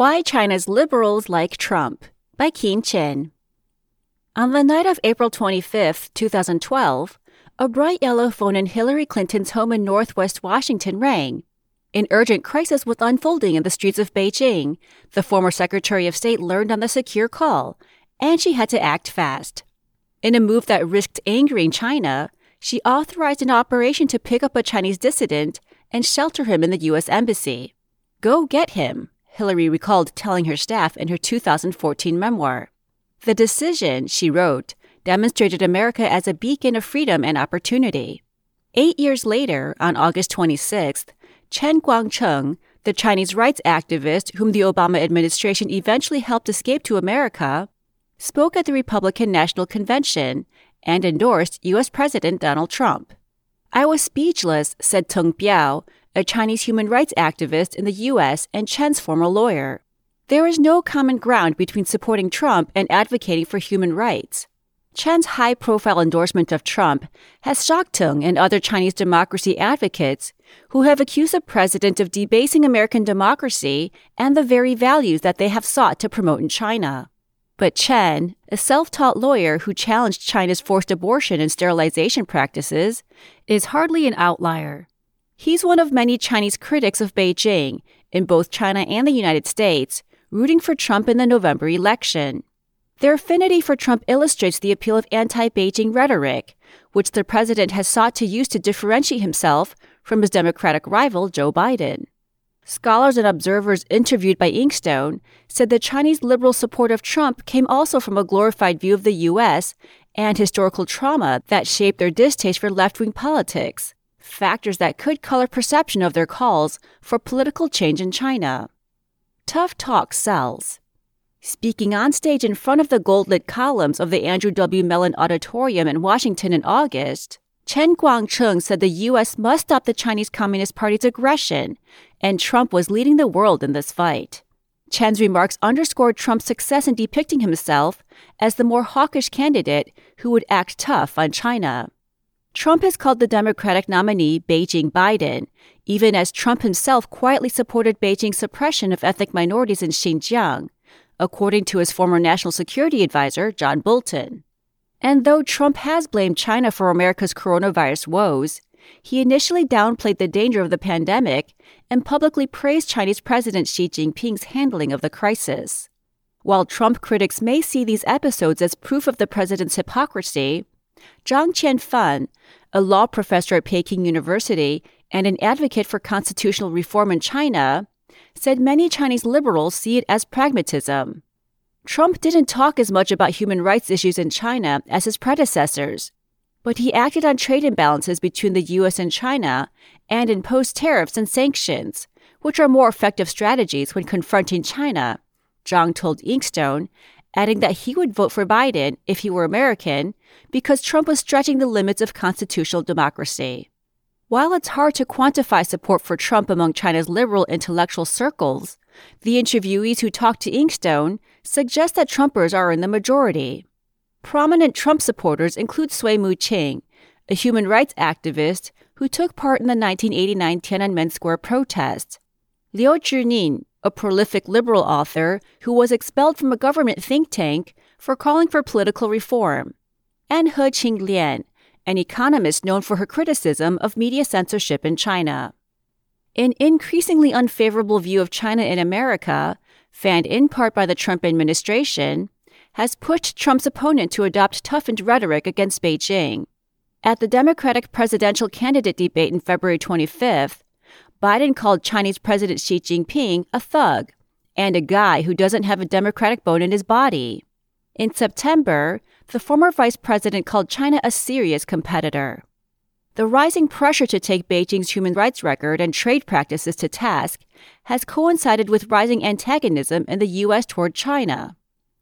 Why China's Liberals Like Trump by Keen Chen. On the night of April 25, 2012, a bright yellow phone in Hillary Clinton's home in northwest Washington rang. An urgent crisis was unfolding in the streets of Beijing, the former Secretary of State learned on the secure call, and she had to act fast. In a move that risked angering China, she authorized an operation to pick up a Chinese dissident and shelter him in the U.S. Embassy. Go get him, Hillary recalled telling her staff in her 2014 memoir. The decision, she wrote, demonstrated America as a beacon of freedom and opportunity. Eight years later, on August 26th, Chen Guangcheng, the Chinese rights activist whom the Obama administration eventually helped escape to America, spoke at the Republican National Convention and endorsed U.S. President Donald Trump. I was speechless, said Teng Biao, a Chinese human rights activist in the U.S. and Chen's former lawyer. There is no common ground between supporting Trump and advocating for human rights. Chen's high profile endorsement of Trump has shocked Teng and other Chinese democracy advocates who have accused the president of debasing American democracy and the very values that they have sought to promote in China. But Chen, a self taught lawyer who challenged China's forced abortion and sterilization practices, is hardly an outlier. He's one of many Chinese critics of Beijing, in both China and the United States, rooting for Trump in the November election. Their affinity for Trump illustrates the appeal of anti Beijing rhetoric, which the president has sought to use to differentiate himself from his Democratic rival, Joe Biden. Scholars and observers interviewed by Inkstone said the Chinese liberal support of Trump came also from a glorified view of the U.S. and historical trauma that shaped their distaste for left wing politics, factors that could color perception of their calls for political change in China. Tough talk sells. Speaking on stage in front of the gold lit columns of the Andrew W. Mellon Auditorium in Washington in August, Chen Guangcheng said the U.S. must stop the Chinese Communist Party's aggression, and Trump was leading the world in this fight. Chen's remarks underscored Trump's success in depicting himself as the more hawkish candidate who would act tough on China. Trump has called the Democratic nominee Beijing Biden, even as Trump himself quietly supported Beijing's suppression of ethnic minorities in Xinjiang, according to his former national security advisor, John Bolton. And though Trump has blamed China for America's coronavirus woes, he initially downplayed the danger of the pandemic and publicly praised Chinese President Xi Jinping's handling of the crisis. While Trump critics may see these episodes as proof of the president's hypocrisy, Zhang Qianfan, a law professor at Peking University and an advocate for constitutional reform in China, said many Chinese liberals see it as pragmatism. Trump didn't talk as much about human rights issues in China as his predecessors, but he acted on trade imbalances between the U.S. and China and imposed tariffs and sanctions, which are more effective strategies when confronting China, Zhang told Inkstone, adding that he would vote for Biden if he were American because Trump was stretching the limits of constitutional democracy. While it's hard to quantify support for Trump among China's liberal intellectual circles, the interviewees who talked to Inkstone suggest that Trumpers are in the majority. Prominent Trump supporters include Sui Mu-ching, a human rights activist who took part in the 1989 Tiananmen Square protests, Liu Junning, a prolific liberal author who was expelled from a government think tank for calling for political reform, and He Qinglian, an economist known for her criticism of media censorship in China. An increasingly unfavorable view of China in America, fanned in part by the Trump administration, has pushed Trump's opponent to adopt toughened rhetoric against Beijing. At the Democratic presidential candidate debate in February 25th, Biden called Chinese President Xi Jinping a thug and a guy who doesn't have a Democratic bone in his body. In September, the former vice president called China a serious competitor. The rising pressure to take Beijing's human rights record and trade practices to task has coincided with rising antagonism in the U.S. toward China.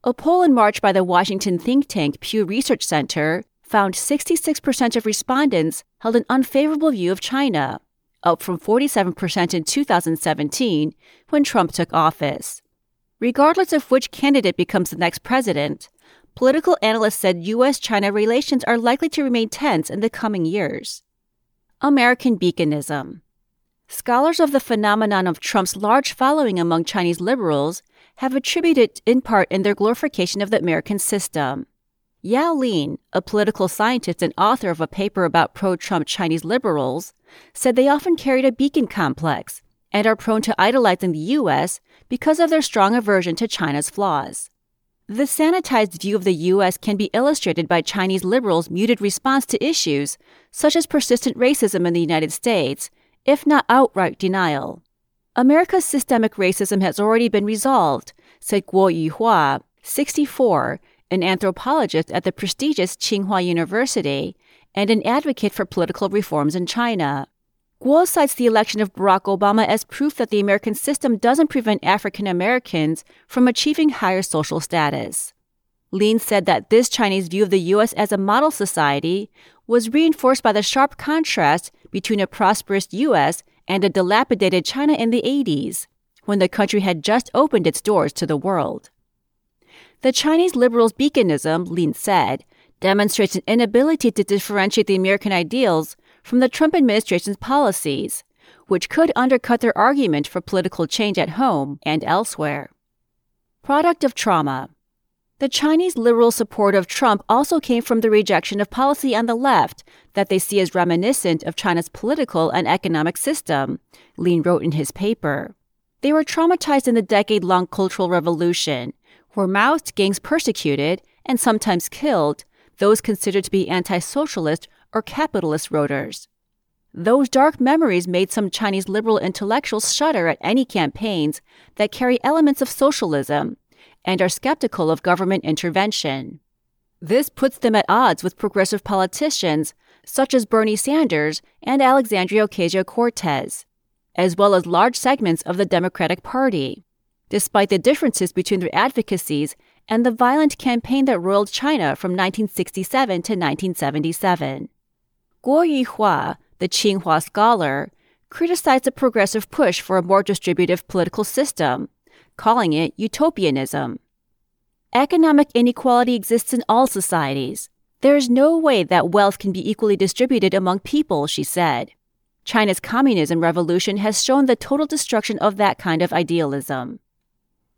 A poll in March by the Washington think tank Pew Research Center found 66% of respondents held an unfavorable view of China, up from 47% in 2017 when Trump took office. Regardless of which candidate becomes the next president, political analysts said U.S. China relations are likely to remain tense in the coming years. American beaconism. Scholars of the phenomenon of Trump's large following among Chinese liberals have attributed in part in their glorification of the American system. Yao Lin, a political scientist and author of a paper about pro Trump Chinese liberals, said they often carried a beacon complex and are prone to idolizing the U.S. because of their strong aversion to China's flaws. The sanitized view of the U.S. can be illustrated by Chinese liberals' muted response to issues such as persistent racism in the United States, if not outright denial. America's systemic racism has already been resolved, said Guo Yuhua, 64, an anthropologist at the prestigious Tsinghua University and an advocate for political reforms in China. Guo cites the election of Barack Obama as proof that the American system doesn't prevent African Americans from achieving higher social status. Lin said that this Chinese view of the U.S. as a model society was reinforced by the sharp contrast between a prosperous U.S. and a dilapidated China in the 80s, when the country had just opened its doors to the world. The Chinese liberals' beaconism, Lin said, demonstrates an inability to differentiate the American ideals from the Trump administration's policies, which could undercut their argument for political change at home and elsewhere. Product of trauma. The Chinese liberal support of Trump also came from the rejection of policy on the left that they see as reminiscent of China's political and economic system, Lin wrote in his paper. They were traumatized in the decade long Cultural Revolution, where Maoist gangs persecuted and sometimes killed those considered to be anti socialist or capitalist voters. Those dark memories made some Chinese liberal intellectuals shudder at any campaigns that carry elements of socialism and are skeptical of government intervention. This puts them at odds with progressive politicians such as Bernie Sanders and Alexandria Ocasio Cortez, as well as large segments of the Democratic Party despite the differences between their advocacies and the violent campaign that roiled China from 1967 to 1977. Guo Yuhua, the Tsinghua scholar, criticized the progressive push for a more distributive political system, calling it utopianism. Economic inequality exists in all societies. There is no way that wealth can be equally distributed among people, she said. China's communism revolution has shown the total destruction of that kind of idealism.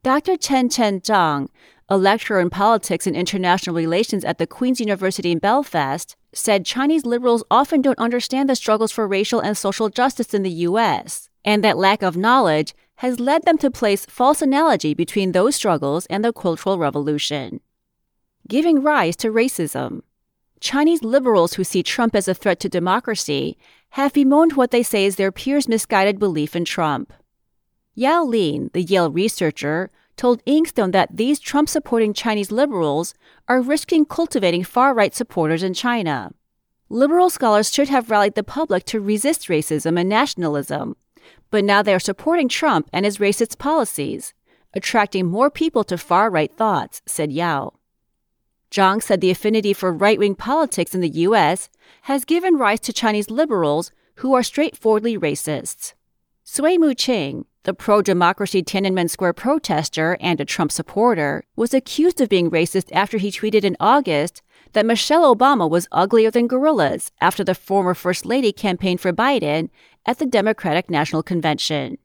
Dr. Chen Chen Zhang, a lecturer in politics and international relations at the Queen's University in Belfast, said Chinese liberals often don't understand the struggles for racial and social justice in the U.S., and that lack of knowledge has led them to place false analogy between those struggles and the Cultural Revolution. Giving rise to racism. Chinese liberals who see Trump as a threat to democracy have bemoaned what they say is their peers' misguided belief in Trump. Yao Lin, the Yale researcher, told Inkstone that these Trump supporting Chinese liberals are risking cultivating far right supporters in China. Liberal scholars should have rallied the public to resist racism and nationalism, but now they are supporting Trump and his racist policies, attracting more people to far right thoughts, said Yao. Zhang said the affinity for right wing politics in the U.S. has given rise to Chinese liberals who are straightforwardly racists. Sui Mu Ching, the pro democracy Tiananmen Square protester and a Trump supporter, was accused of being racist after he tweeted in August that Michelle Obama was uglier than gorillas after the former First Lady campaigned for Biden at the Democratic National Convention.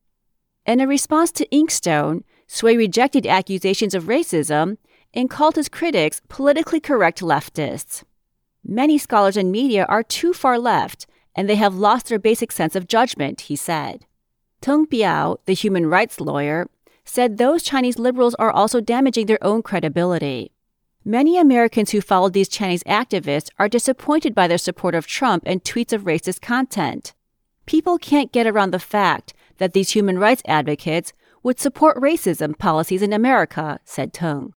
In a response to Inkstone, Sui rejected accusations of racism and called his critics politically correct leftists. Many scholars and media are too far left, and they have lost their basic sense of judgment, he said. Teng Biao, the human rights lawyer, said those Chinese liberals are also damaging their own credibility. Many Americans who followed these Chinese activists are disappointed by their support of Trump and tweets of racist content. People can't get around the fact that these human rights advocates would support racism policies in America, said Teng.